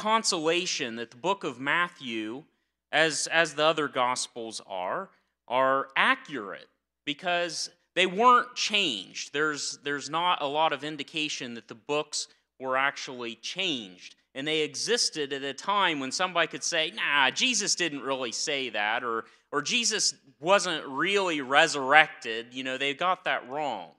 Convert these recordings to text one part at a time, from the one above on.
consolation that the book of Matthew, as, as the other gospels are, are accurate because they weren't changed. There's, there's not a lot of indication that the books were actually changed. And they existed at a time when somebody could say, nah, Jesus didn't really say that, or, or Jesus wasn't really resurrected. You know, they got that wrong.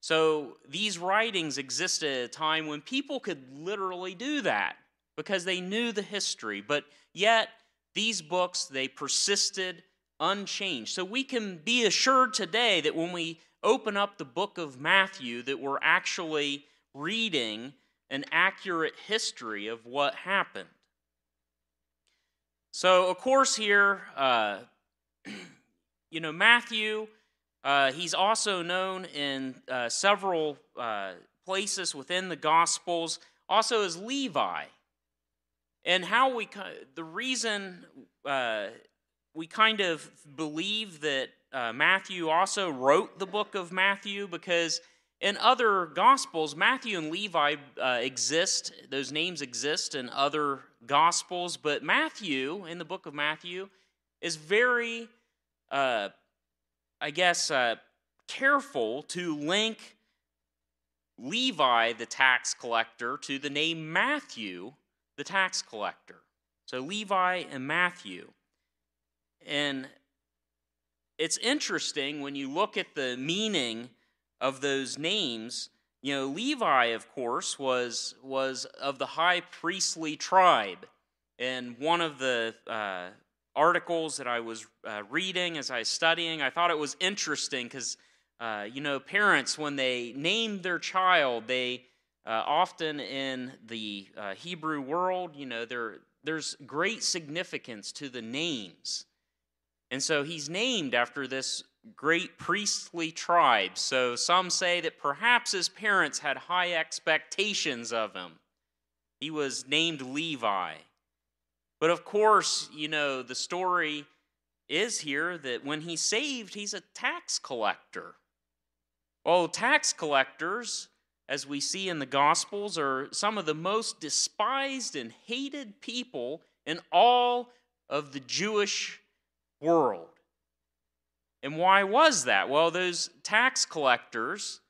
So these writings existed at a time when people could literally do that because they knew the history. But yet, these books, they persisted unchanged. So we can be assured today that when we open up the book of Matthew, that we're actually reading an accurate history of what happened. So, of course, here, uh, you know, Matthew uh, he's also known in uh, several uh, places within the Gospels, also as Levi. And how we, the reason uh, we kind of believe that uh, Matthew also wrote the book of Matthew, because in other Gospels, Matthew and Levi uh, exist, those names exist in other Gospels, but Matthew, in the book of Matthew, is very I guess, uh, careful to link Levi, the tax collector, to the name Matthew, the tax collector. So Levi and Matthew. And it's interesting when you look at the meaning of those names. You know, Levi, of course, was, was of the high priestly tribe. And one of the uh, articles that I was uh, reading as I was studying. I thought it was interesting because, uh, you know, parents, when they name their child, they uh, often in the uh, Hebrew world, you know, there, there's great significance to the names. And so he's named after this great priestly tribe. So some say that perhaps his parents had high expectations of him. He was named Levi. But of course, you know, the story is here that when he's saved, he's a tax collector. Well, tax collectors, as we see in the Gospels, are some of the most despised and hated people in all of the Jewish world. And why was that? Well, those tax collectors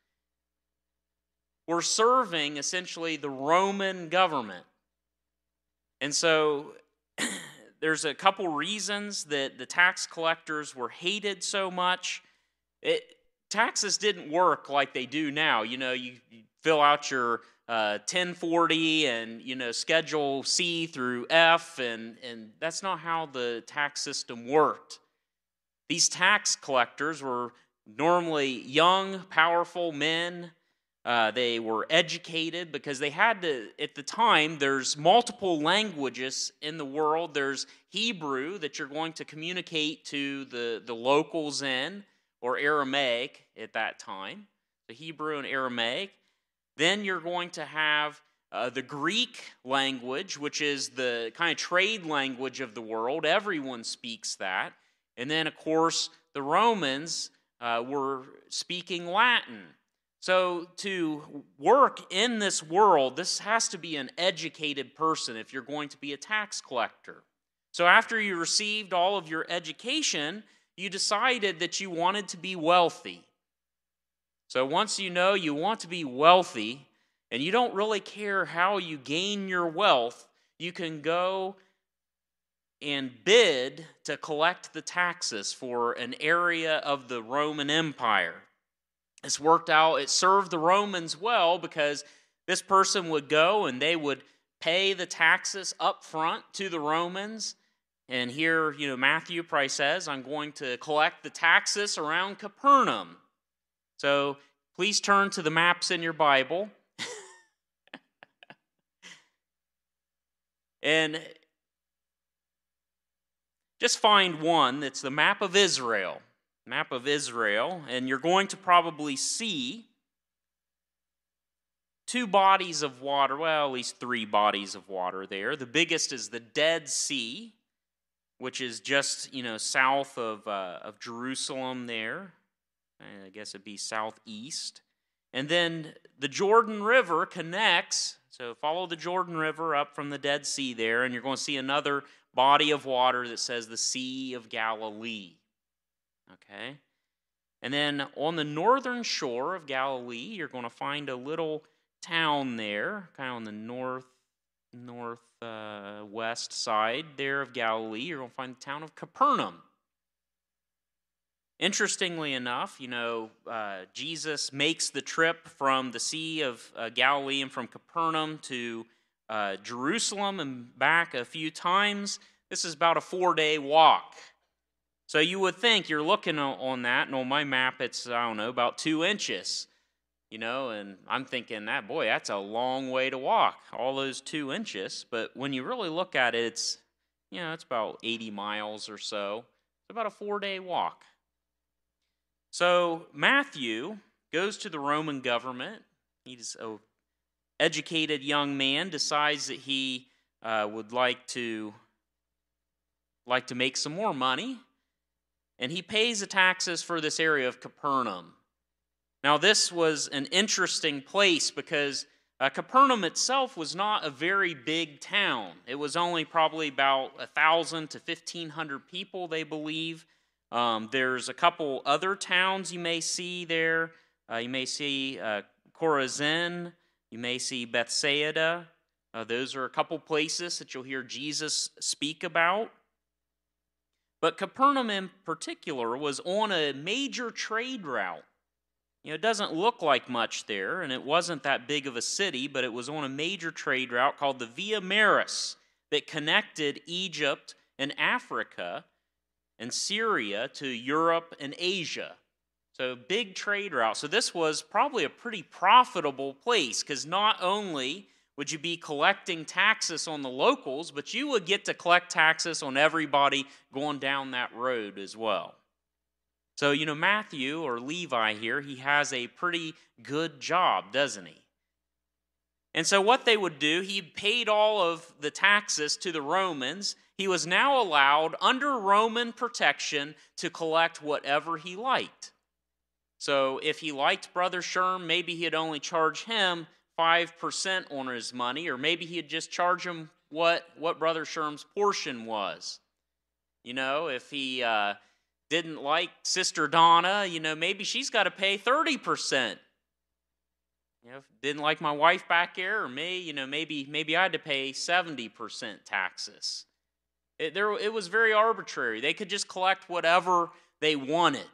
were serving essentially the Roman government. And so there's a couple reasons that the tax collectors were hated so much. It, taxes didn't work like they do now. You know, you, you fill out your uh, 1040 and you know Schedule C through F, and and that's not how the tax system worked. These tax collectors were normally young, powerful men uh, they were educated because they had to, at the time, there's multiple languages in the world. There's Hebrew that you're going to communicate to the, the locals in, or Aramaic at that time, the Hebrew and Aramaic. Then you're going to have uh, the Greek language, which is the kind of trade language of the world. Everyone speaks that. And then, of course, the Romans uh, were speaking Latin. So, to work in this world, this has to be an educated person if you're going to be a tax collector. So, after you received all of your education, you decided that you wanted to be wealthy. So, once you know you want to be wealthy and you don't really care how you gain your wealth, you can go and bid to collect the taxes for an area of the Roman Empire. It's worked out, it served the Romans well because this person would go and they would pay the taxes up front to the Romans. And here, you know, Matthew probably says, I'm going to collect the taxes around Capernaum. So please turn to the maps in your Bible. and just find one that's the map of Israel map of Israel, and you're going to probably see two bodies of water, well, at least three bodies of water there. The biggest is the Dead Sea, which is just, you know, south of, uh, of Jerusalem there. I guess it'd be southeast. And then the Jordan River connects So follow the Jordan River up from the Dead Sea there, and you're going to see another body of water that says the Sea of Galilee. Okay? And then on the northern shore of Galilee, you're going to find a little town there, kind of on the north northwest uh, side there of Galilee. You're going to find the town of Capernaum. Interestingly enough, you know, uh, Jesus makes the trip from the Sea of uh, Galilee and from Capernaum to uh, Jerusalem and back a few times. This is about a four day walk. So you would think you're looking on that, and on my map, it's, I don't know, about two inches. You know, and I'm thinking that, boy, that's a long way to walk, all those two inches. But when you really look at it, it's, you know, it's about 80 miles or so. It's about a four day walk. So Matthew goes to the Roman government. He's an educated young man, decides that he uh, would like to like to make some more money, and he pays the taxes for this area of Capernaum. Now, this was an interesting place because uh, Capernaum itself was not a very big town. It was only probably about a thousand to fifteen hundred people, they believe. Um, there's a couple other towns you may see there. Uh, you may see uh, Chorazin. You may see Bethsaida. Uh, those are a couple places that you'll hear Jesus speak about. But Capernaum in particular was on a major trade route. You know, it doesn't look like much there, and it wasn't that big of a city, but it was on a major trade route called the Via Maris that connected Egypt and Africa and Syria to Europe and Asia. So, big trade route. So, this was probably a pretty profitable place because not only would you be collecting taxes on the locals, but you would get to collect taxes on everybody going down that road as well. So, you know, Matthew or Levi here, he has a pretty good job, doesn't he? And so, what they would do, he paid all of the taxes to the Romans. He was now allowed, under Roman protection, to collect whatever he liked. So, if he liked Brother Sherm, maybe he'd only charge him 5% on his money, or maybe he'd just charge him what, what Brother Sherm's portion was. You know, if he uh, didn't like Sister Donna, you know, maybe she's got to pay 30%. You know, didn't like my wife back here or me, you know, maybe maybe I had to pay 70% taxes. It, there, it was very arbitrary. They could just collect whatever they wanted.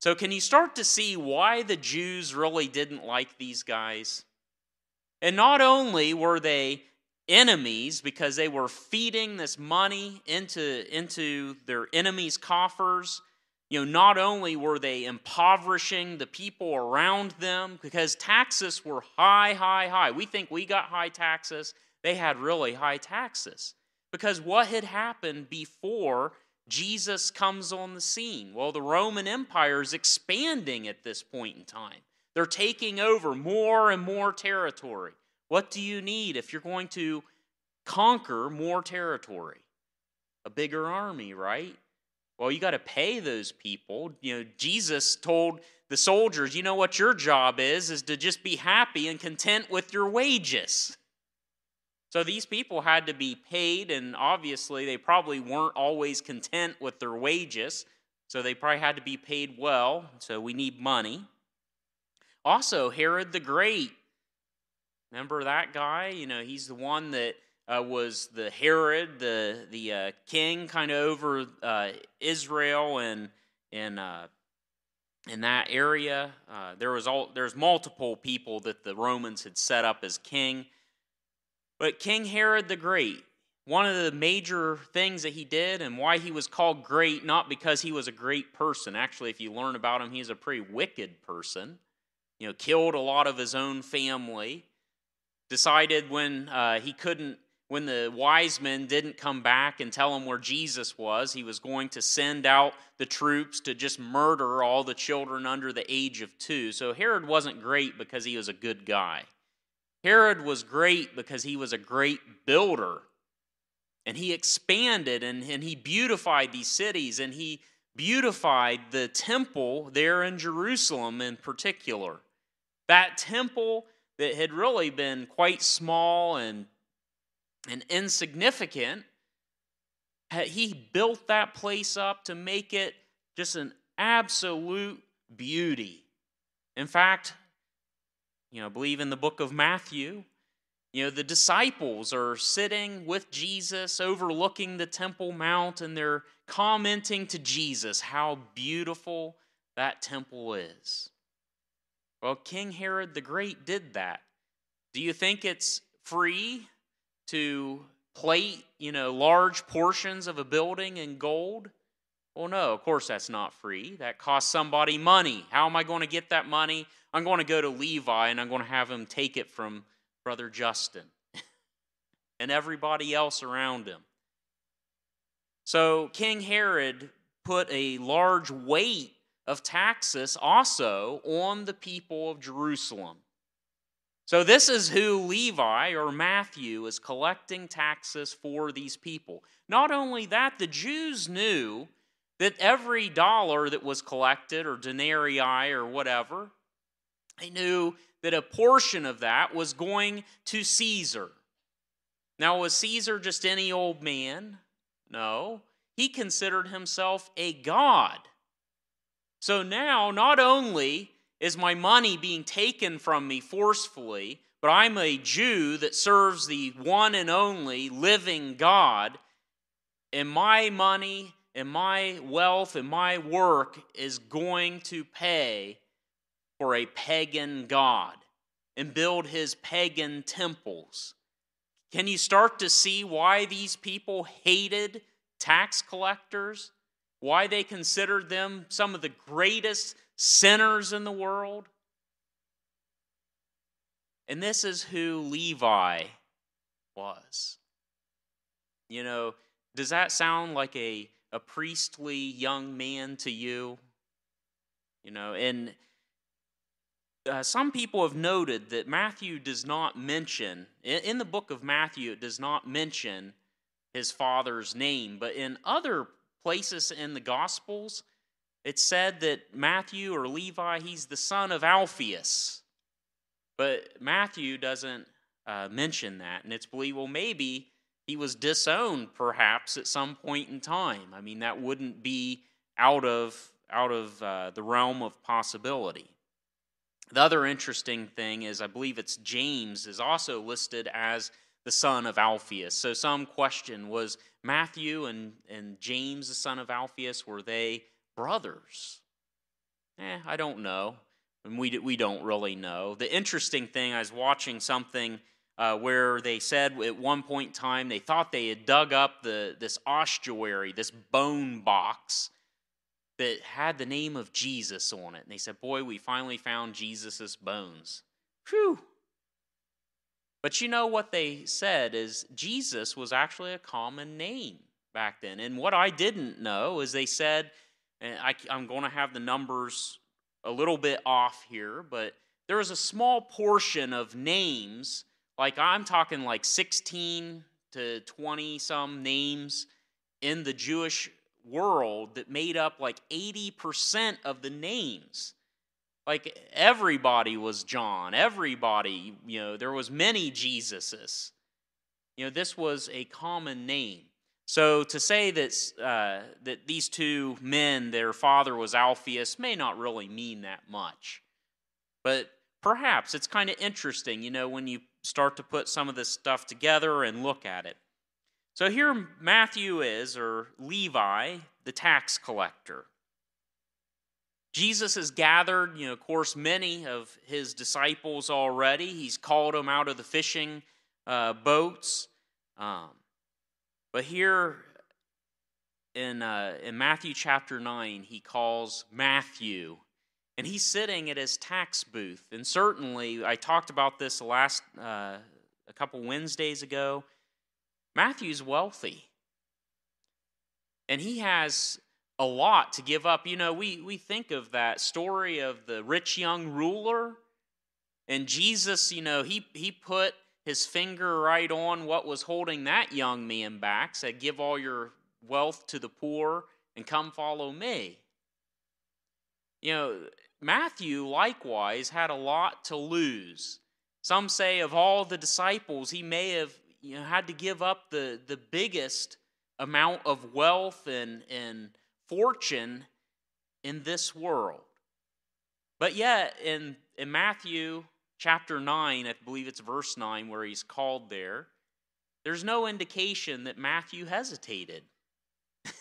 So, can you start to see why the Jews really didn't like these guys? And not only were they enemies because they were feeding this money into, into their enemies' coffers, you know, not only were they impoverishing the people around them because taxes were high, high, high. We think we got high taxes, they had really high taxes. Because what had happened before Jesus comes on the scene? Well, the Roman Empire is expanding at this point in time. They're taking over more and more territory. What do you need if you're going to conquer more territory? A bigger army, right? Well, you got to pay those people. You know, Jesus told the soldiers, you know what your job is is to just be happy and content with your wages. So these people had to be paid, and obviously they probably weren't always content with their wages. So they probably had to be paid well. So we need money. Also, Herod the Great. Remember that guy? You know, he's the one that uh, was the Herod, the the uh, king, kind of over uh, Israel and and uh, in that area. Uh, there was all there's multiple people that the Romans had set up as king. But King Herod the Great, one of the major things that he did and why he was called great, not because he was a great person. Actually, if you learn about him, he's a pretty wicked person. You know, killed a lot of his own family. Decided when uh, he couldn't, when the wise men didn't come back and tell him where Jesus was, he was going to send out the troops to just murder all the children under the age of two. So Herod wasn't great because he was a good guy. Herod was great because he was a great builder. And he expanded and, and he beautified these cities and he beautified the temple there in Jerusalem in particular. That temple that had really been quite small and, and insignificant, he built that place up to make it just an absolute beauty. In fact, you know, believe in the book of Matthew, you know, the disciples are sitting with Jesus overlooking the Temple Mount and they're commenting to Jesus how beautiful that temple is. Well, King Herod the Great did that. Do you think it's free to plate, you know, large portions of a building in gold? Well, no, of course that's not free. That costs somebody money. How am I going to get that money? I'm going to go to Levi and I'm going to have him take it from Brother Justin and everybody else around him. So King Herod put a large weight of taxes also on the people of Jerusalem. So, this is who Levi or Matthew is collecting taxes for these people. Not only that, the Jews knew that every dollar that was collected, or denarii or whatever, they knew that a portion of that was going to Caesar. Now, was Caesar just any old man? No. He considered himself a god. So now, not only is my money being taken from me forcefully, but I'm a Jew that serves the one and only living God, and my money and my wealth and my work is going to pay for a pagan God and build his pagan temples. Can you start to see why these people hated tax collectors? Why they considered them some of the greatest sinners in the world? And this is who Levi was. You know, does that sound like a, a priestly young man to you? You know, and uh, some people have noted that Matthew does not mention, in, in the book of Matthew, it does not mention his father's name, but in other places in the Gospels, it's said that Matthew or Levi, he's the son of Alphaeus. But Matthew doesn't uh, mention that, and it's believed, well, maybe he was disowned perhaps at some point in time. I mean, that wouldn't be out of, out of uh, the realm of possibility. The other interesting thing is, I believe it's James is also listed as the son of Alphaeus. So some question was Matthew and, and James, the son of Alphaeus, were they brothers? Eh, I don't know. And we, we don't really know. The interesting thing, I was watching something uh, where they said at one point in time they thought they had dug up the, this ossuary, this bone box that had the name of Jesus on it. And they said, Boy, we finally found Jesus' bones. Whew. But you know what they said is Jesus was actually a common name back then. And what I didn't know is they said, and I, I'm going to have the numbers a little bit off here, but there was a small portion of names, like I'm talking like 16 to 20 some names in the Jewish world that made up like 80% of the names. Like everybody was John, everybody, you know, there was many Jesuses. You know, this was a common name. So to say that uh, that these two men, their father was Alphaeus, may not really mean that much. But perhaps it's kind of interesting, you know, when you start to put some of this stuff together and look at it. So here Matthew is, or Levi, the tax collector. Jesus has gathered, you know, of course, many of his disciples already. He's called them out of the fishing uh, boats. Um, but here in, uh, in Matthew chapter 9, he calls Matthew, and he's sitting at his tax booth. And certainly, I talked about this last uh, a couple Wednesdays ago. Matthew's wealthy. And he has a lot to give up. You know, we, we think of that story of the rich young ruler, and Jesus, you know, he, he put his finger right on what was holding that young man back, said, Give all your wealth to the poor and come follow me. You know, Matthew likewise had a lot to lose. Some say of all the disciples, he may have you know, had to give up the, the biggest amount of wealth and, and fortune in this world. But yet, in, in Matthew chapter 9, I believe it's verse 9 where he's called there, there's no indication that Matthew hesitated.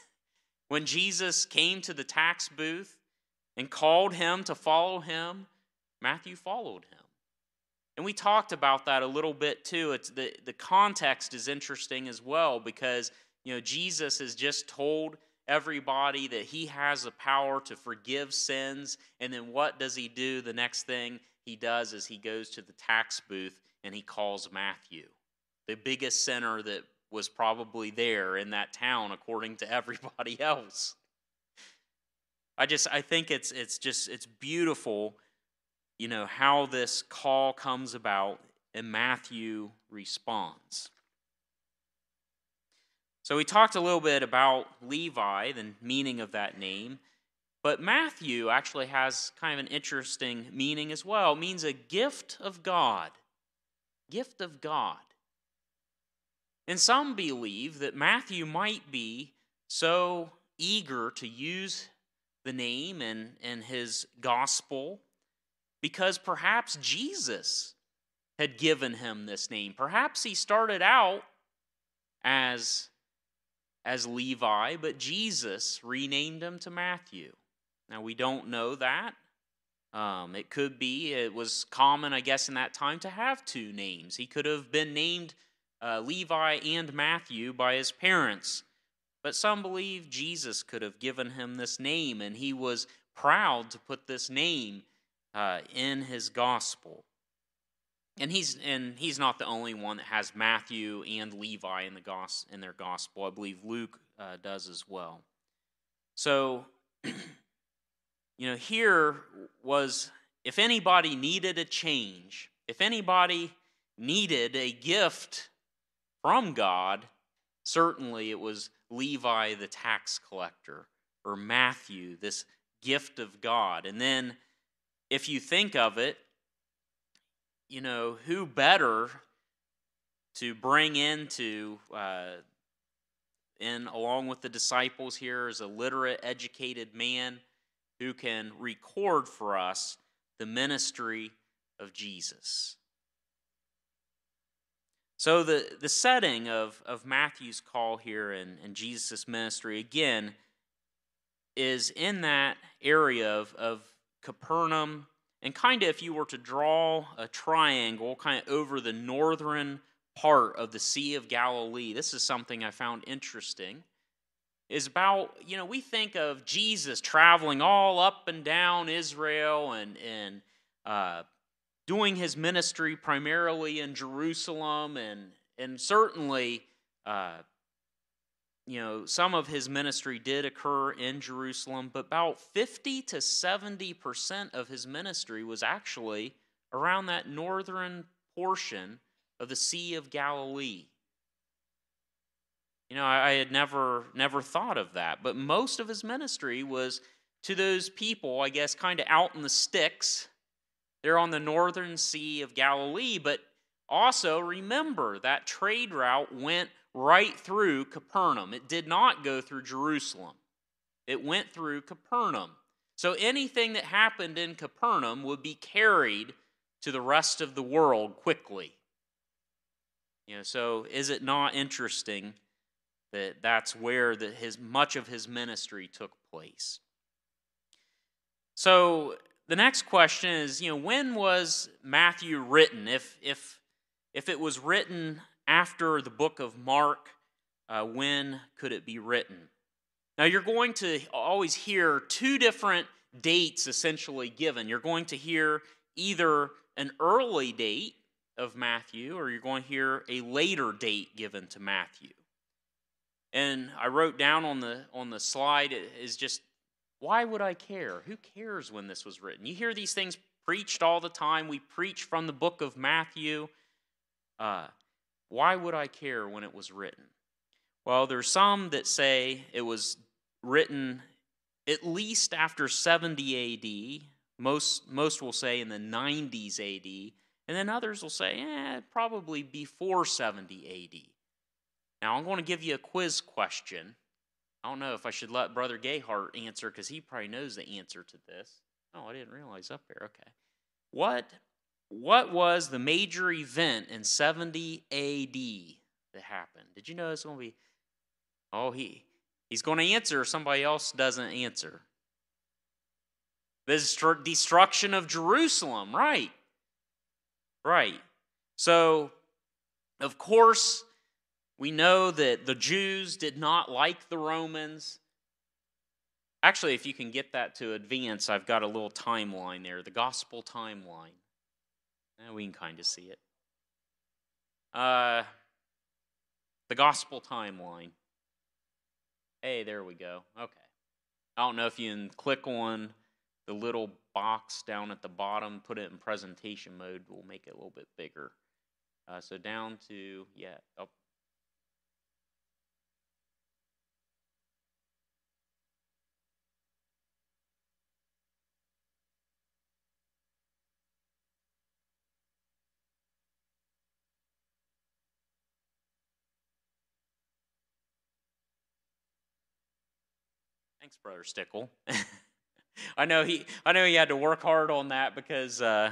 when Jesus came to the tax booth and called him to follow him, Matthew followed him. And we talked about that a little bit too. It's the, the context is interesting as well because you know Jesus has just told everybody that he has the power to forgive sins, and then what does he do? The next thing he does is he goes to the tax booth and he calls Matthew, the biggest sinner that was probably there in that town according to everybody else. I just I think it's it's just it's beautiful you know, how this call comes about, and Matthew responds. So we talked a little bit about Levi, the meaning of that name, but Matthew actually has kind of an interesting meaning as well. It means a gift of God. Gift of God. And some believe that Matthew might be so eager to use the name in, in his gospel because perhaps Jesus had given him this name. Perhaps he started out as, as Levi, but Jesus renamed him to Matthew. Now, we don't know that. Um, it could be, it was common, I guess, in that time to have two names. He could have been named uh, Levi and Matthew by his parents. But some believe Jesus could have given him this name, and he was proud to put this name uh, in his gospel. And he's and he's not the only one that has Matthew and Levi in the gos- in their gospel. I believe Luke uh, does as well. So, you know, here was if anybody needed a change, if anybody needed a gift from God, certainly it was Levi the tax collector or Matthew, this gift of God. And then if you think of it, you know, who better to bring into, uh, in along with the disciples here as a literate, educated man who can record for us the ministry of Jesus. So, the, the setting of, of Matthew's call here and, and Jesus' ministry, again, is in that area of, of Capernaum, and kind of if you were to draw a triangle kind of over the northern part of the Sea of Galilee, this is something I found interesting. Is about, you know, we think of Jesus traveling all up and down Israel and, and uh, doing his ministry primarily in Jerusalem and, and certainly uh, you know, some of his ministry did occur in Jerusalem, but about 50 to 70% of his ministry was actually around that northern portion of the Sea of Galilee. You know, I, had never never thought of that, but most of his ministry was to those people, I guess, kind of out in the sticks. They're on the northern Sea of Galilee, but also remember that trade route went right through Capernaum. It did not go through Jerusalem, it went through Capernaum. So anything that happened in Capernaum would be carried to the rest of the world quickly. You know, so is it not interesting that that's where the, his much of his ministry took place? So the next question is, you know, when was Matthew written? If if if it was written after the book of Mark, uh, when could it be written? Now, you're going to always hear two different dates essentially given. You're going to hear either an early date of Matthew or you're going to hear a later date given to Matthew. And I wrote down on the on the slide is just why would I care? Who cares when this was written? You hear these things preached all the time. We preach from the book of Matthew. Uh, why would I care when it was written? Well, there's some that say it was written at least after 70 AD. Most, most will say in the 90s AD, And then others will say, eh, probably before 70 AD. Now, I'm going to give you a quiz question. I don't know if I should let Brother Gayhart answer because he probably knows the answer to this. Oh, I didn't realize up there. Okay. What, what was the major event in 70 AD that happened? Did you know it's going to be? Oh, he, he's going to answer. If somebody else doesn't answer. The destruction of Jerusalem, right? Right. So, of course, we know that the Jews did not like the Romans. Actually, if you can get that to advance, I've got a little timeline there, the gospel timeline. Eh, we can kind of see it. Uh, the gospel timeline. Hey, there we go. Okay. I don't know if you can click on the little box down at the bottom, put it in presentation mode, we'll make it a little bit bigger. Uh, so down to, yeah, up. Thanks, Brother Stickle. I know he I know he had to work hard on that because uh,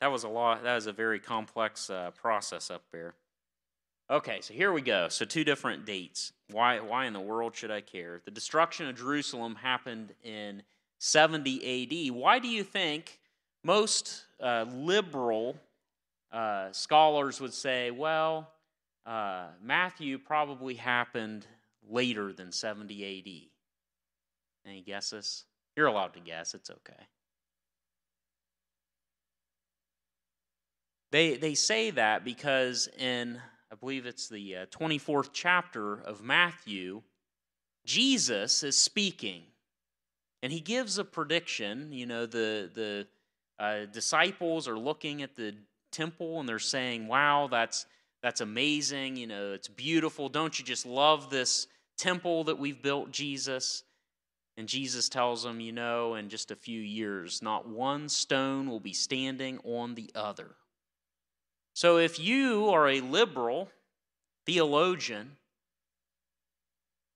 that was a lot. That was a very complex uh, process up there. Okay, so here we go. So two different dates. Why why in the world should I care? The destruction of Jerusalem happened in 70 AD. Why do you think most uh, liberal uh, scholars would say, well, uh, Matthew probably happened later than 70 AD? Any guesses? You're allowed to guess, it's okay. They, they say that because in, I believe it's the uh, 24th chapter of Matthew, Jesus is speaking. And he gives a prediction. You know, the, the uh, disciples are looking at the temple and they're saying, wow, that's, that's amazing. You know, it's beautiful. Don't you just love this temple that we've built, Jesus? And Jesus tells them, you know, in just a few years, not one stone will be standing on the other. So if you are a liberal theologian,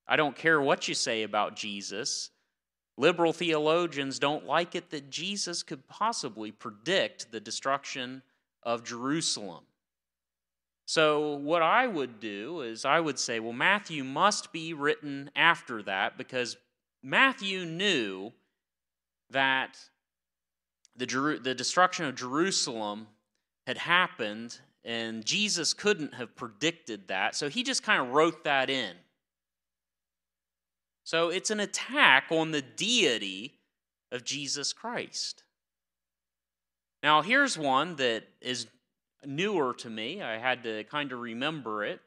I don't care what you say about Jesus. Liberal theologians don't like it that Jesus could possibly predict the destruction of Jerusalem. So, what I would do is I would say, well, Matthew must be written after that because Matthew knew that the, the destruction of Jerusalem had happened, and Jesus couldn't have predicted that, so he just kind of wrote that in. So it's an attack on the deity of Jesus Christ. Now, here's one that is newer to me. I had to kind of remember it.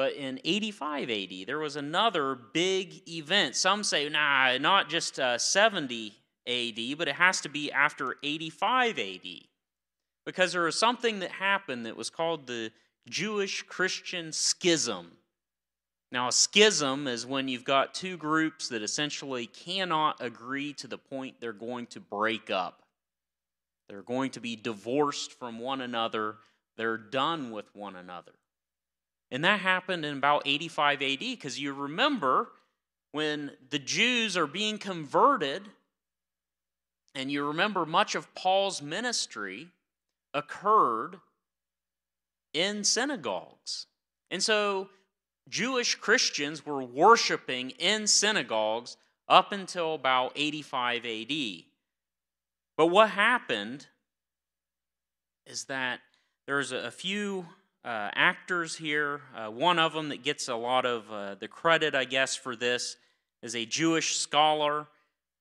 But in 85 AD, there was another big event. Some say, nah, not just uh, 70 AD, but it has to be after 85 AD. Because there was something that happened that was called the Jewish Christian schism. Now, a schism is when you've got two groups that essentially cannot agree to the point they're going to break up. They're going to be divorced from one another, they're done with one another. And that happened in about 85 AD because you remember when the Jews are being converted, and you remember much of Paul's ministry occurred in synagogues. And so Jewish Christians were worshiping in synagogues up until about 85 AD. But what happened is that there's a few uh, actors here. Uh, one of them that gets a lot of uh, the credit, I guess, for this is a Jewish scholar.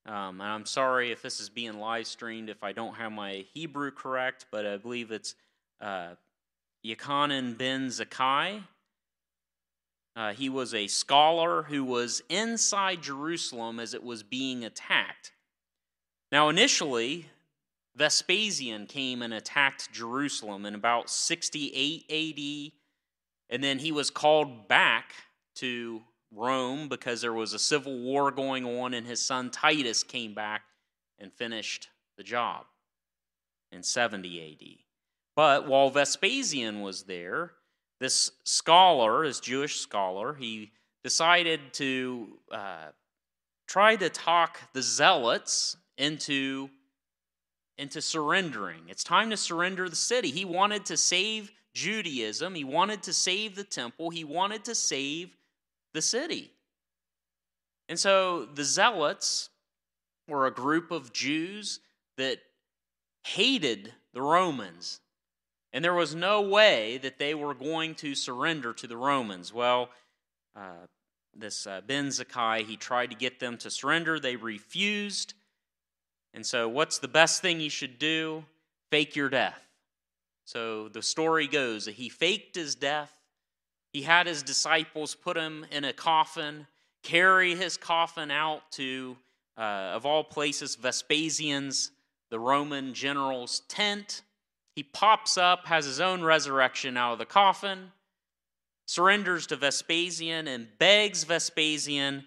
Um, and I'm sorry if this is being live streamed if I don't have my Hebrew correct, but I believe it's uh, ben Zakkai. Uh, he was a scholar who was inside Jerusalem as it was being attacked. Now, initially, Vespasian came and attacked Jerusalem in about 68 AD, and then he was called back to Rome because there was a civil war going on, and his son Titus came back and finished the job. in 70 AD. But while Vespasian was there, this scholar, this Jewish scholar, he decided to uh, try to talk the zealots into, into surrendering. It's time to surrender the city. He wanted to save Judaism, he wanted to save the temple, he wanted to save the city. And so the zealots were a group of Jews that hated the Romans. And there was no way that they were going to surrender to the Romans. Well, uh, this uh, Ben Zakkai, he tried to get them to surrender. They refused. And so, what's the best thing you should do? Fake your death. So, the story goes that he faked his death. He had his disciples put him in a coffin, carry his coffin out to, uh, of all places, Vespasian's, the Roman general's tent. He pops up, has his own resurrection out of the coffin surrenders to Vespasian and begs Vespasian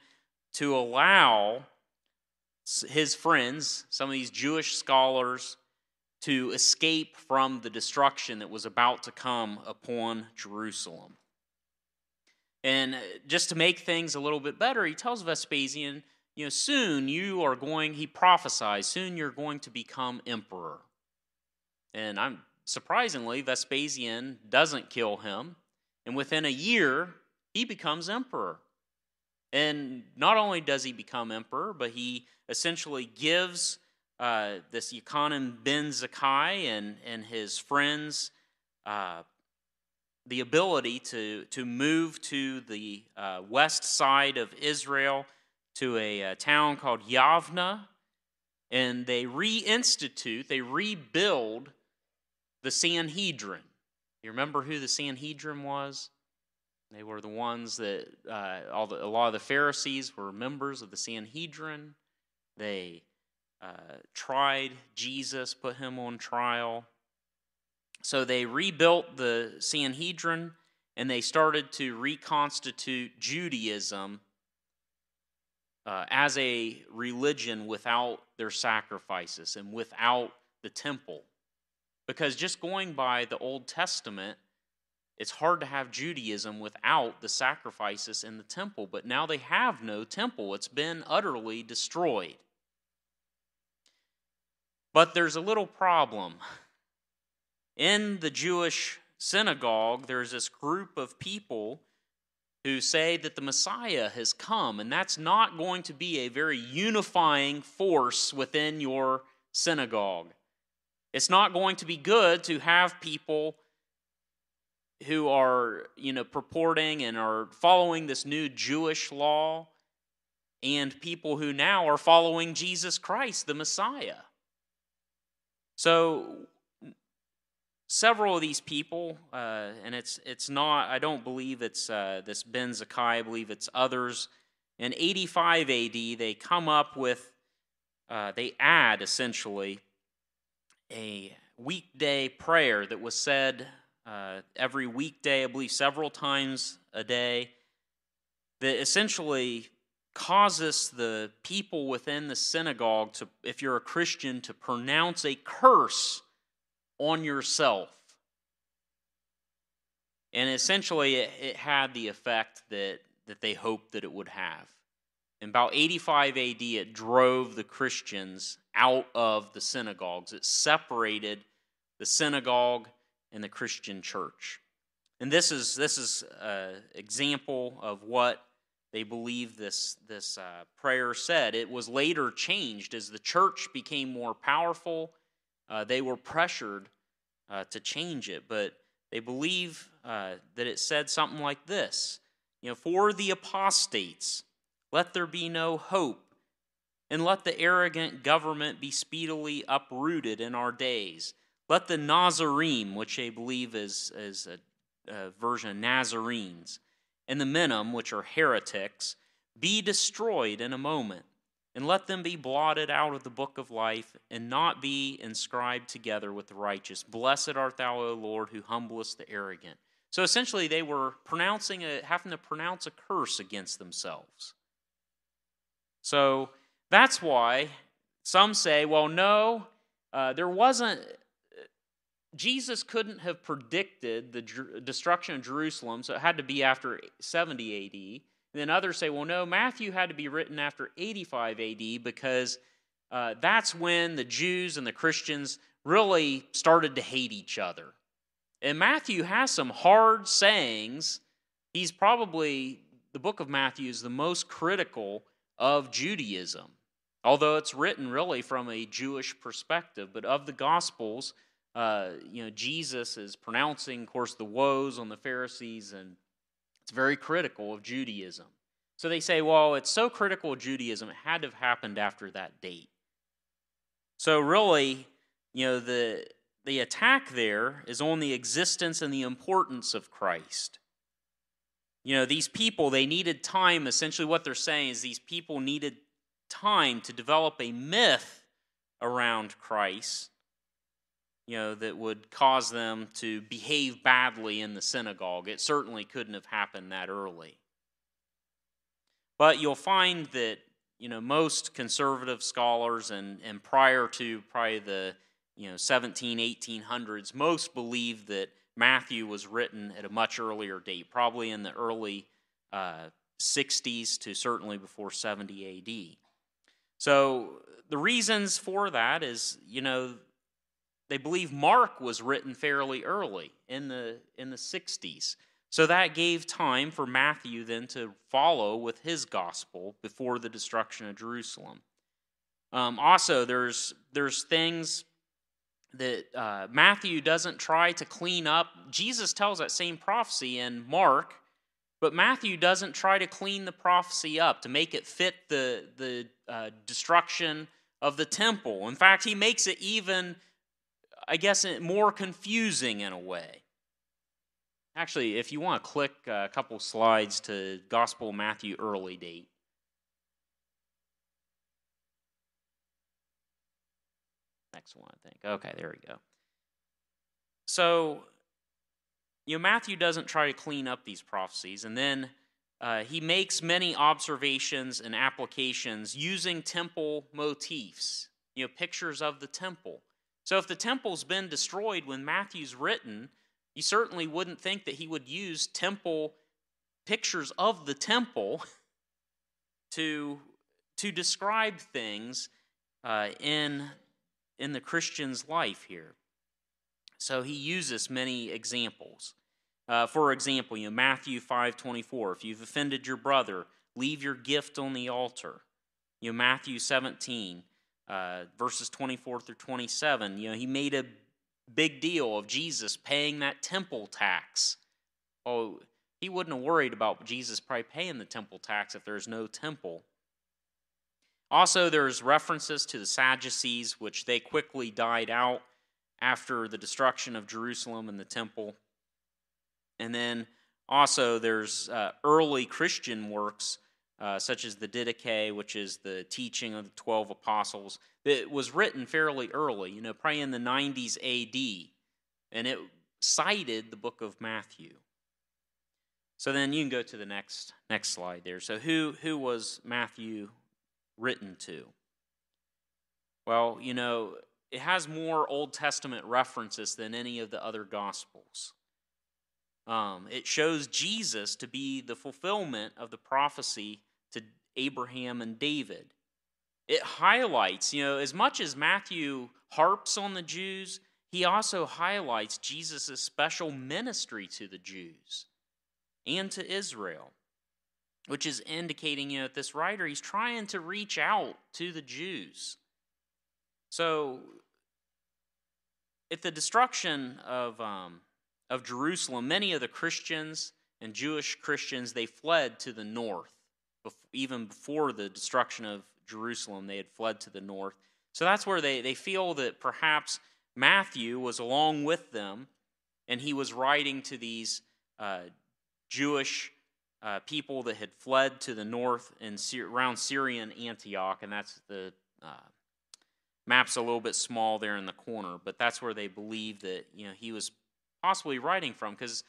to allow his friends, some of these Jewish scholars, to escape from the destruction that was about to come upon Jerusalem. And uh, just to make things a little bit better, he tells Vespasian, you know, soon you are going, he prophesies, soon you're going to become emperor. And I'm surprisingly, Vespasian doesn't kill him. And within a year, he becomes emperor. And not only does he become emperor, but he essentially gives uh, this Yochanan ben Zakkai and, and his friends uh, the ability to, to move to the uh, west side of Israel to a, a town called Yavna. And they reinstitute, they rebuild the Sanhedrin. You remember who the Sanhedrin was? They were the ones that uh, all the, a lot of the Pharisees were members of the Sanhedrin. They uh, tried Jesus, put him on trial. So they rebuilt the Sanhedrin and they started to reconstitute Judaism uh, as a religion without their sacrifices and without the temple. Because just going by the Old Testament, it's hard to have Judaism without the sacrifices in the temple. But now they have no temple, it's been utterly destroyed. But there's a little problem. In the Jewish synagogue, there's this group of people who say that the Messiah has come, and that's not going to be a very unifying force within your synagogue. It's not going to be good to have people who are, you know, purporting and are following this new Jewish law and people who now are following Jesus Christ, the Messiah. So, several of these people, uh, and it's it's not. I don't believe it's uh, this Ben Zakkai. I believe it's others. In 85 AD, they come up with, uh, they add essentially a weekday prayer that was said uh, every weekday, I believe several times a day, that essentially causes the people within the synagogue to, if you're a Christian, to pronounce a curse on yourself. And essentially, it, it had the effect that, that they hoped that it would have. In about 85 AD, it drove the Christians out of the synagogues. It separated the synagogue and the Christian church. And this is this is an example of what they believe this this uh, prayer said. It was later changed as the church became more powerful. Uh, they were pressured uh, to change it, but they believe uh, that it said something like this: You know, for the apostates let there be no hope, and let the arrogant government be speedily uprooted in our days. Let the Notzrim, which they believe is, is a, a version of Nazarenes, and the Minim, which are heretics, be destroyed in a moment, and let them be blotted out of the book of life, and not be inscribed together with the righteous. Blessed art thou, O Lord, who humblest the arrogant. So essentially, they were pronouncing a, having to pronounce a curse against themselves. So that's why some say, well, no, uh, there wasn't Jesus couldn't have predicted the destruction of Jerusalem, so it had to be after 70 AD. And then others say, well, no, Matthew had to be written after 85 AD because uh, that's when the Jews and the Christians really started to hate each other. And Matthew has some hard sayings. He's probably, the book of Matthew is the most critical of Judaism, although it's written really from a Jewish perspective. But of the Gospels, uh, you know, Jesus is pronouncing, of course, the woes on the Pharisees, and it's very critical of Judaism. So they say, well, it's so critical of Judaism, it had to have happened after that date. So really, you know, the the attack there is on the existence and the importance of Christ. You know, these people, they needed time. Essentially, what they're saying is these people needed time to develop a myth around Christ, you know, that would cause them to behave badly in the synagogue. It certainly couldn't have happened that early. But you'll find that, you know, most conservative scholars and, and prior to probably the you know 17 1800s most believe that matthew was written at a much earlier date probably in the early uh, 60s to certainly before 70 ad so the reasons for that is you know they believe mark was written fairly early in the in the 60s so that gave time for matthew then to follow with his gospel before the destruction of jerusalem um, also there's there's things that uh, Matthew doesn't try to clean up. Jesus tells that same prophecy in Mark, but Matthew doesn't try to clean the prophecy up to make it fit the, the uh, destruction of the temple. In fact, he makes it even, I guess, more confusing in a way. Actually, if you want to click a couple slides to Gospel Matthew early date. next one, I think. Okay, there we go. So, you know, Matthew doesn't try to clean up these prophecies, and then uh, he makes many observations and applications using temple motifs, you know, pictures of the temple. So, if the temple's been destroyed when Matthew's written, you certainly wouldn't think that he would use temple pictures of the temple to to describe things uh, in in the Christian's life here. So he uses many examples. Uh, for example, you know, Matthew 5:24, if you've offended your brother, leave your gift on the altar. You know, Matthew 17, uh, verses 24 through 27, you know, he made a big deal of Jesus paying that temple tax. Oh, he wouldn't have worried about Jesus probably paying the temple tax if there's no temple. Also, there's references to the Sadducees, which they quickly died out after the destruction of Jerusalem and the temple. And then also, there's uh, early Christian works, uh, such as the Didache, which is the teaching of the 12 apostles, that was written fairly early, you know, probably in the 90s AD. And it cited the book of Matthew. So then you can go to the next next slide there. So who who was Matthew written to? Well, you know, it has more Old Testament references than any of the other Gospels. Um, it shows Jesus to be the fulfillment of the prophecy to Abraham and David. It highlights, you know, as much as Matthew harps on the Jews, he also highlights Jesus' special ministry to the Jews and to Israel which is indicating, you know, that this writer, he's trying to reach out to the Jews. So, at the destruction of, um, of Jerusalem, many of the Christians and Jewish Christians, they fled to the north. Even before the destruction of Jerusalem, they had fled to the north. So that's where they, they feel that perhaps Matthew was along with them and he was writing to these uh, Jewish uh, people that had fled to the north and around Syrian Antioch, and that's the uh, map's a little bit small there in the corner, but that's where they believe that you know he was possibly writing from because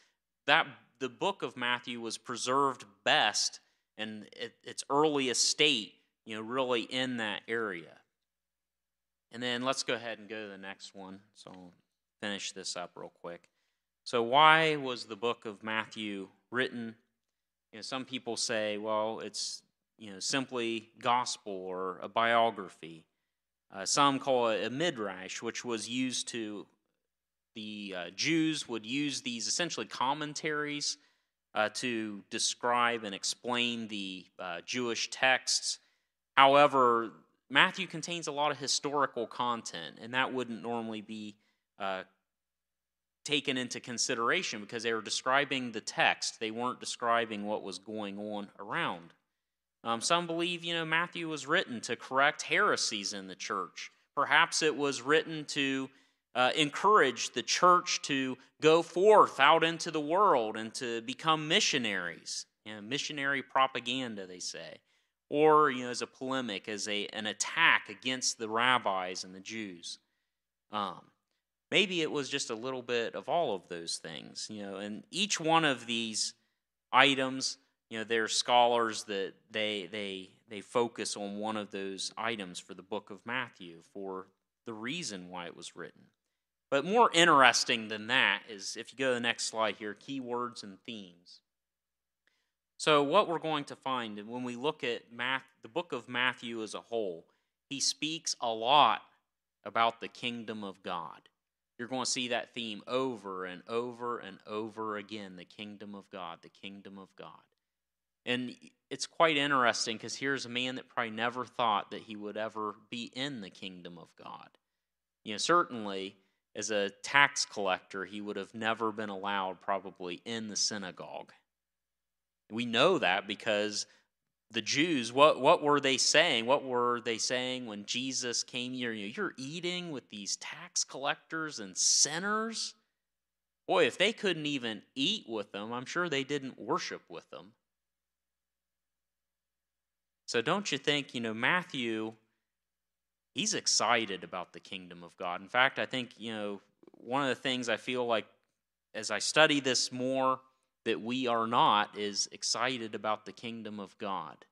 that the book of Matthew was preserved best in its earliest state, you know, really in that area. And then let's go ahead and go to the next one. So I'll finish this up real quick. So, why was the book of Matthew written? You know, some people say, well, it's you know simply gospel or a biography. Uh, some call it a midrash, which was used to the uh, Jews would use these essentially commentaries uh, to describe and explain the uh, Jewish texts. However, Matthew contains a lot of historical content, and that wouldn't normally be uh, taken into consideration because they were describing the text. They weren't describing what was going on around. Um, some believe, you know, Matthew was written to correct heresies in the church. Perhaps it was written to uh, encourage the church to go forth out into the world and to become missionaries. You know, missionary propaganda, they say. Or, you know, as a polemic, as a, an attack against the rabbis and the Jews. Um, maybe it was just a little bit of all of those things, you know, and each one of these items you know there are scholars that they they they focus on one of those items for the book of Matthew for the reason why it was written. But more interesting than that is if you go to the next slide here, keywords and themes. So what we're going to find when we look at Math, the book of Matthew as a whole, he speaks a lot about the kingdom of God. You're going to see that theme over and over and over again the kingdom of God, the kingdom of God. And it's quite interesting because here's a man that probably never thought that he would ever be in the kingdom of God. You know, certainly as a tax collector, he would have never been allowed probably in the synagogue. We know that because the Jews, what, what were they saying? What were they saying when Jesus came here? You know, you're eating with these tax collectors and sinners? Boy, if they couldn't even eat with them, I'm sure they didn't worship with them. So don't you think, you know, Matthew, he's excited about the kingdom of God. In fact, I think, you know, one of the things I feel like as I study this more that we are not is excited about the kingdom of God.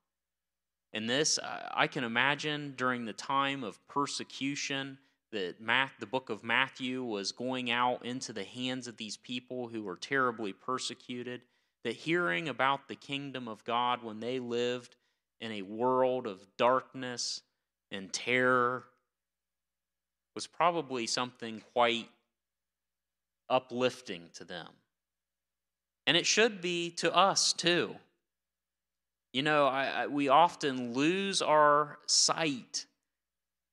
And this, I can imagine during the time of persecution that Math, the book of Matthew was going out into the hands of these people who were terribly persecuted, that hearing about the kingdom of God when they lived in a world of darkness and terror was probably something quite uplifting to them. And it should be to us too. You know, I, I, we often lose our sight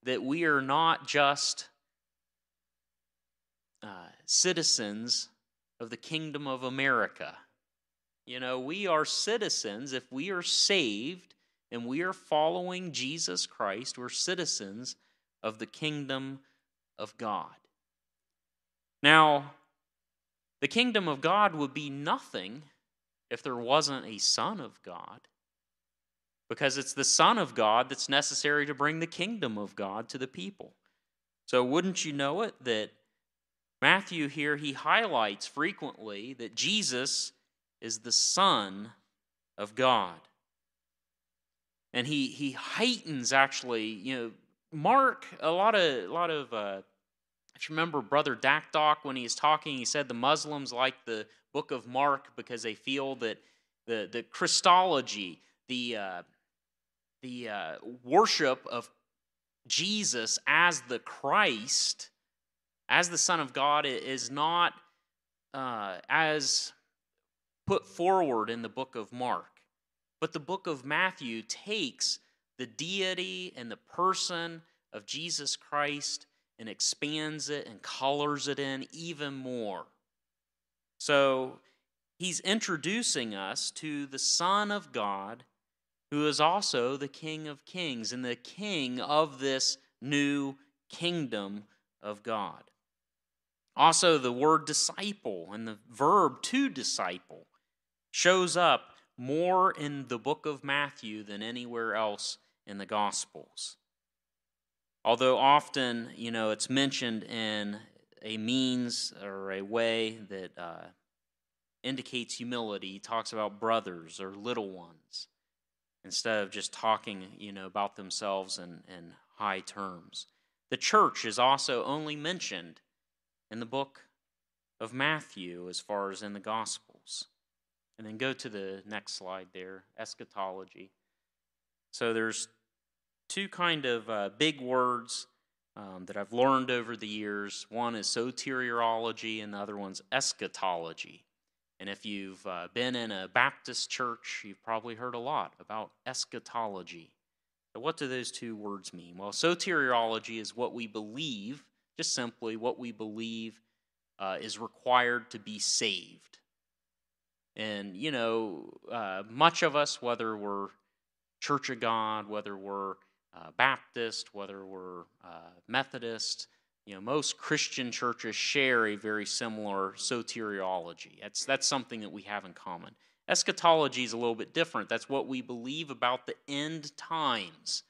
that we are not just uh, citizens of the kingdom of America. You know, we are citizens, if we are saved, and we are following Jesus Christ, we're citizens of the kingdom of God. Now, the kingdom of God would be nothing if there wasn't a Son of God, because it's the Son of God that's necessary to bring the kingdom of God to the people. So, wouldn't you know it that Matthew here, he highlights frequently that Jesus is the Son of God and he he heightens actually you know mark a lot of a lot of uh, if you remember brother dakdok when he was talking he said the muslims like the book of mark because they feel that the the christology the uh, the uh, worship of jesus as the christ as the son of god is not uh, as put forward in the book of mark but the book of Matthew takes the deity and the person of Jesus Christ and expands it and colors it in even more. So he's introducing us to the Son of God, who is also the King of Kings and the King of this new kingdom of God. Also, the word disciple and the verb to disciple shows up more in the book of Matthew than anywhere else in the Gospels. Although often, you know, it's mentioned in a means or a way that uh, indicates humility. He talks about brothers or little ones instead of just talking, you know, about themselves in, in high terms. The church is also only mentioned in the book of Matthew as far as in the Gospels. And then go to the next slide there eschatology. So there's two kind of uh, big words um, that I've learned over the years. One is soteriology, and the other one's eschatology. And if you've uh, been in a Baptist church, you've probably heard a lot about eschatology. So, what do those two words mean? Well, soteriology is what we believe, just simply what we believe uh, is required to be saved. And, you know, uh, much of us, whether we're Church of God, whether we're uh, Baptist, whether we're uh, Methodist, you know, most Christian churches share a very similar soteriology. That's, that's something that we have in common. Eschatology is a little bit different. That's what we believe about the end times.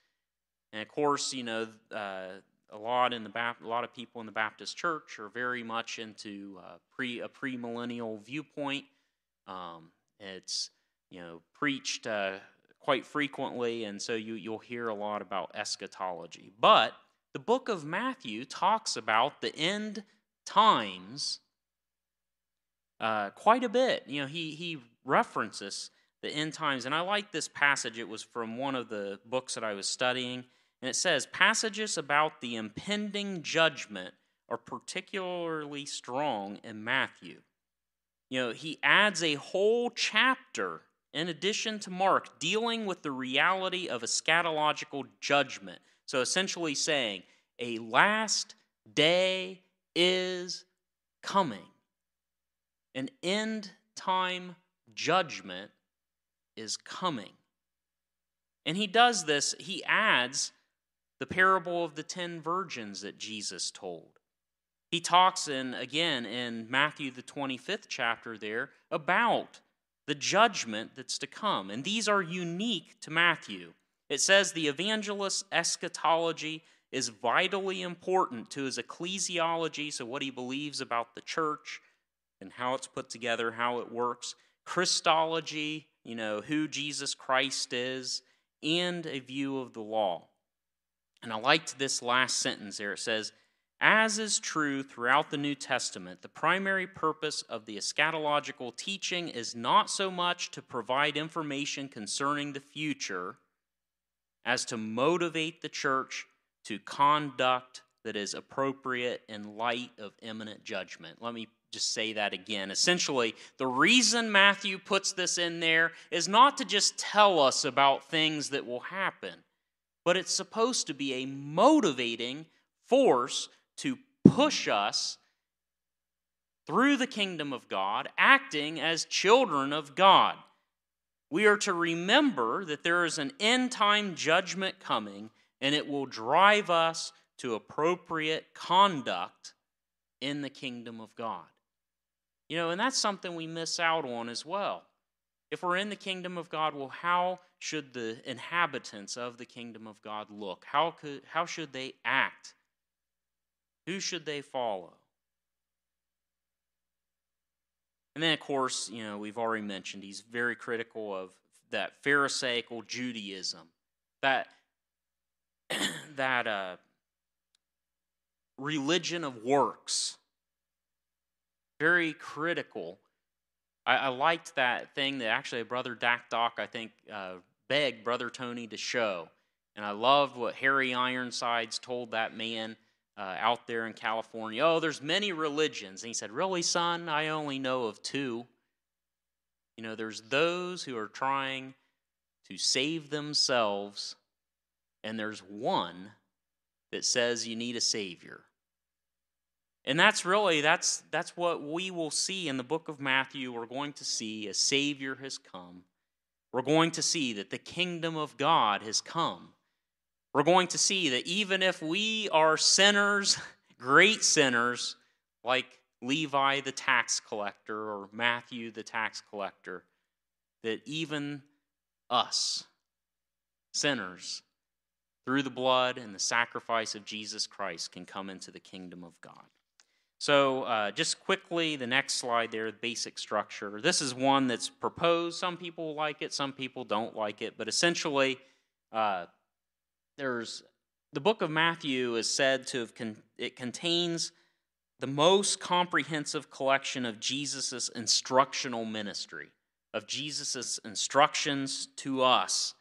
And of course, you know, uh, a lot in the Bap- a lot of people in the Baptist church are very much into uh, pre a premillennial viewpoint. Um, it's you know preached uh, quite frequently, and so you you'll hear a lot about eschatology. But the book of Matthew talks about the end times uh, quite a bit. You know, he he references the end times, and I like this passage. It was from one of the books that I was studying, and it says passages about the impending judgment are particularly strong in Matthew. You know, he adds a whole chapter in addition to Mark dealing with the reality of eschatological judgment. So essentially saying, a last day is coming. An end time judgment is coming. And he does this, he adds the parable of the ten virgins that Jesus told. He talks in again in Matthew the 25th chapter there about the judgment that's to come. And these are unique to Matthew. It says the evangelist's eschatology is vitally important to his ecclesiology, so what he believes about the church and how it's put together, how it works, Christology, you know, who Jesus Christ is, and a view of the law. And I liked this last sentence there. It says, as is true throughout the New Testament, the primary purpose of the eschatological teaching is not so much to provide information concerning the future as to motivate the church to conduct that is appropriate in light of imminent judgment. Let me just say that again. Essentially, the reason Matthew puts this in there is not to just tell us about things that will happen, but it's supposed to be a motivating force to push us through the kingdom of God, acting as children of God. We are to remember that there is an end time judgment coming, and it will drive us to appropriate conduct in the kingdom of God. You know, and that's something we miss out on as well. If we're in the kingdom of God, well, how should the inhabitants of the kingdom of God look? How, could, how should they act? Who should they follow? And then, of course, you know, we've already mentioned he's very critical of that Pharisaical Judaism, that that uh, religion of works. Very critical. I, I, liked that thing that actually Brother Dakdok, I think, uh, begged Brother Tony to show. And I loved what Harry Ironsides told that man uh, out there in California, oh, there's many religions. And he said, Really, son? I only know of two. You know, there's those who are trying to save themselves, and there's one that says you need a savior. And that's really that's that's what we will see in the book of Matthew. We're going to see a savior has come. We're going to see that the kingdom of God has come we're going to see that even if we are sinners, great sinners, like Levi the tax collector or Matthew the tax collector, that even us, sinners, through the blood and the sacrifice of Jesus Christ, can come into the kingdom of God. So, uh, just quickly, the next slide there, the basic structure. This is one that's proposed. Some people like it, some people don't like it, but essentially, uh, there's the book of Matthew is said to have con- it contains the most comprehensive collection of Jesus' instructional ministry, of Jesus' instructions to us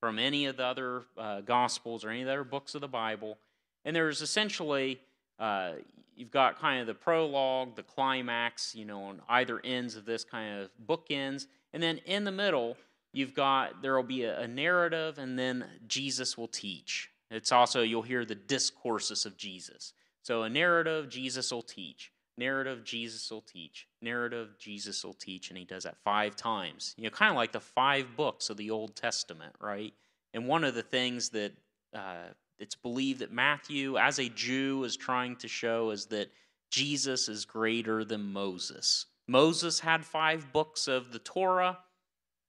from any of the other uh, Gospels or any of the other books of the Bible. And there's essentially, uh, you've got kind of the prologue, the climax, you know, on either ends of this kind of bookends. And then in the middle, you've got, there will be a, a narrative, and then Jesus will teach. It's also, you'll hear the discourses of Jesus. So a narrative, Jesus will teach. Narrative, Jesus will teach. Narrative, Jesus will teach. And he does that five times. You know, kind of like the five books of the Old Testament, right? And one of the things that uh, it's believed that Matthew, as a Jew, is trying to show is that Jesus is greater than Moses. Moses had five books of the Torah.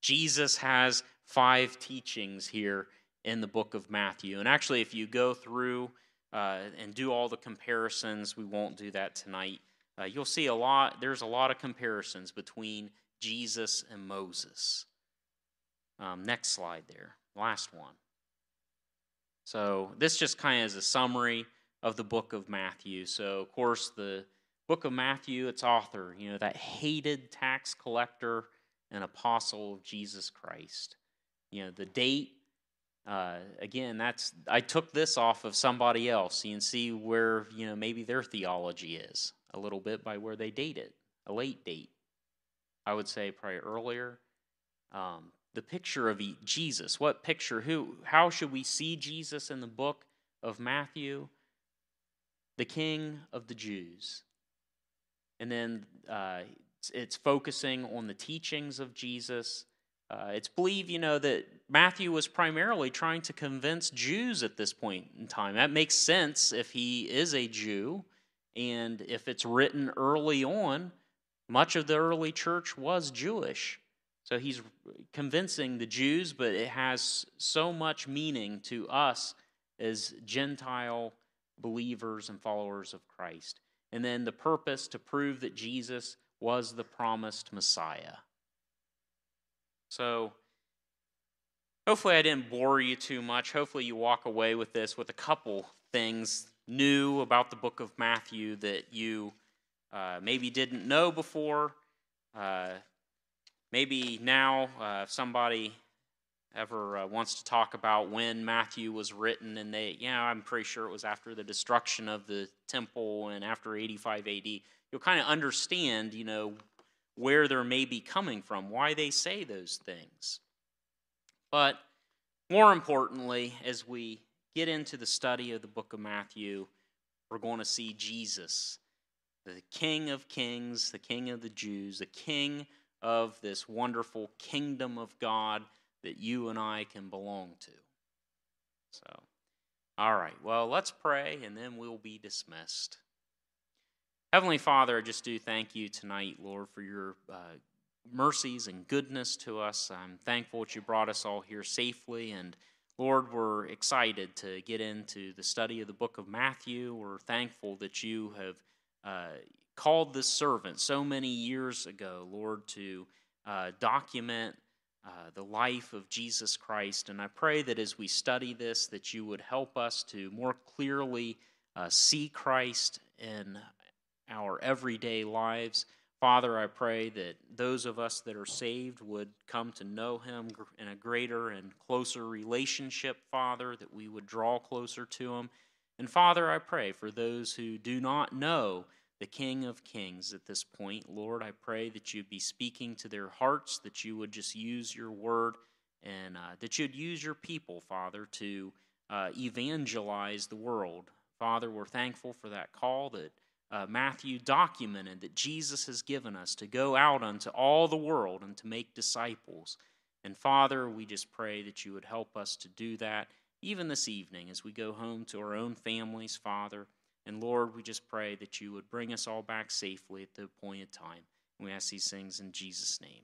Jesus has five teachings here in the book of Matthew. And actually, if you go through uh, and do all the comparisons. We won't do that tonight. Uh, you'll see a lot, there's a lot of comparisons between Jesus and Moses. Um, next slide there, last one. So, this just kind of is a summary of the book of Matthew. So, of course, the book of Matthew, its author, you know, that hated tax collector and apostle of Jesus Christ. You know, the date uh, again, that's I took this off of somebody else. You can see where you know maybe their theology is a little bit by where they date it, a late date. I would say probably earlier. Um, the picture of Jesus. What picture? Who? How should we see Jesus in the book of Matthew? The King of the Jews. And then uh, it's, it's focusing on the teachings of Jesus uh, it's believed, you know, that Matthew was primarily trying to convince Jews at this point in time. That makes sense if he is a Jew, and if it's written early on, much of the early church was Jewish. So he's convincing the Jews, but it has so much meaning to us as Gentile believers and followers of Christ. And then the purpose to prove that Jesus was the promised Messiah. So, hopefully, I didn't bore you too much. Hopefully, you walk away with this with a couple things new about the book of Matthew that you uh, maybe didn't know before. Uh, maybe now, uh, somebody ever uh, wants to talk about when Matthew was written, and they, yeah, I'm pretty sure it was after the destruction of the temple and after 85 AD, you'll kind of understand, you know, where they're maybe coming from, why they say those things. But more importantly, as we get into the study of the book of Matthew, we're going to see Jesus, the King of Kings, the King of the Jews, the King of this wonderful kingdom of God that you and I can belong to. So, all right, well, let's pray and then we'll be dismissed. Heavenly Father, I just do thank you tonight, Lord, for your uh, mercies and goodness to us. I'm thankful that you brought us all here safely. And Lord, we're excited to get into the study of the book of Matthew. We're thankful that you have uh, called this servant so many years ago, Lord, to uh, document uh, the life of Jesus Christ. And I pray that as we study this, that you would help us to more clearly uh, see Christ in our everyday lives. Father, I pray that those of us that are saved would come to know Him in a greater and closer relationship, Father, that we would draw closer to Him. And Father, I pray for those who do not know the King of Kings at this point, Lord, I pray that you'd be speaking to their hearts, that you would just use your word, and uh, that you'd use your people, Father, to uh, evangelize the world. Father, we're thankful for that call that uh, Matthew documented that Jesus has given us to go out unto all the world and to make disciples. And Father, we just pray that you would help us to do that even this evening as we go home to our own families, Father. And Lord, we just pray that you would bring us all back safely at the appointed time. And we ask these things in Jesus' name.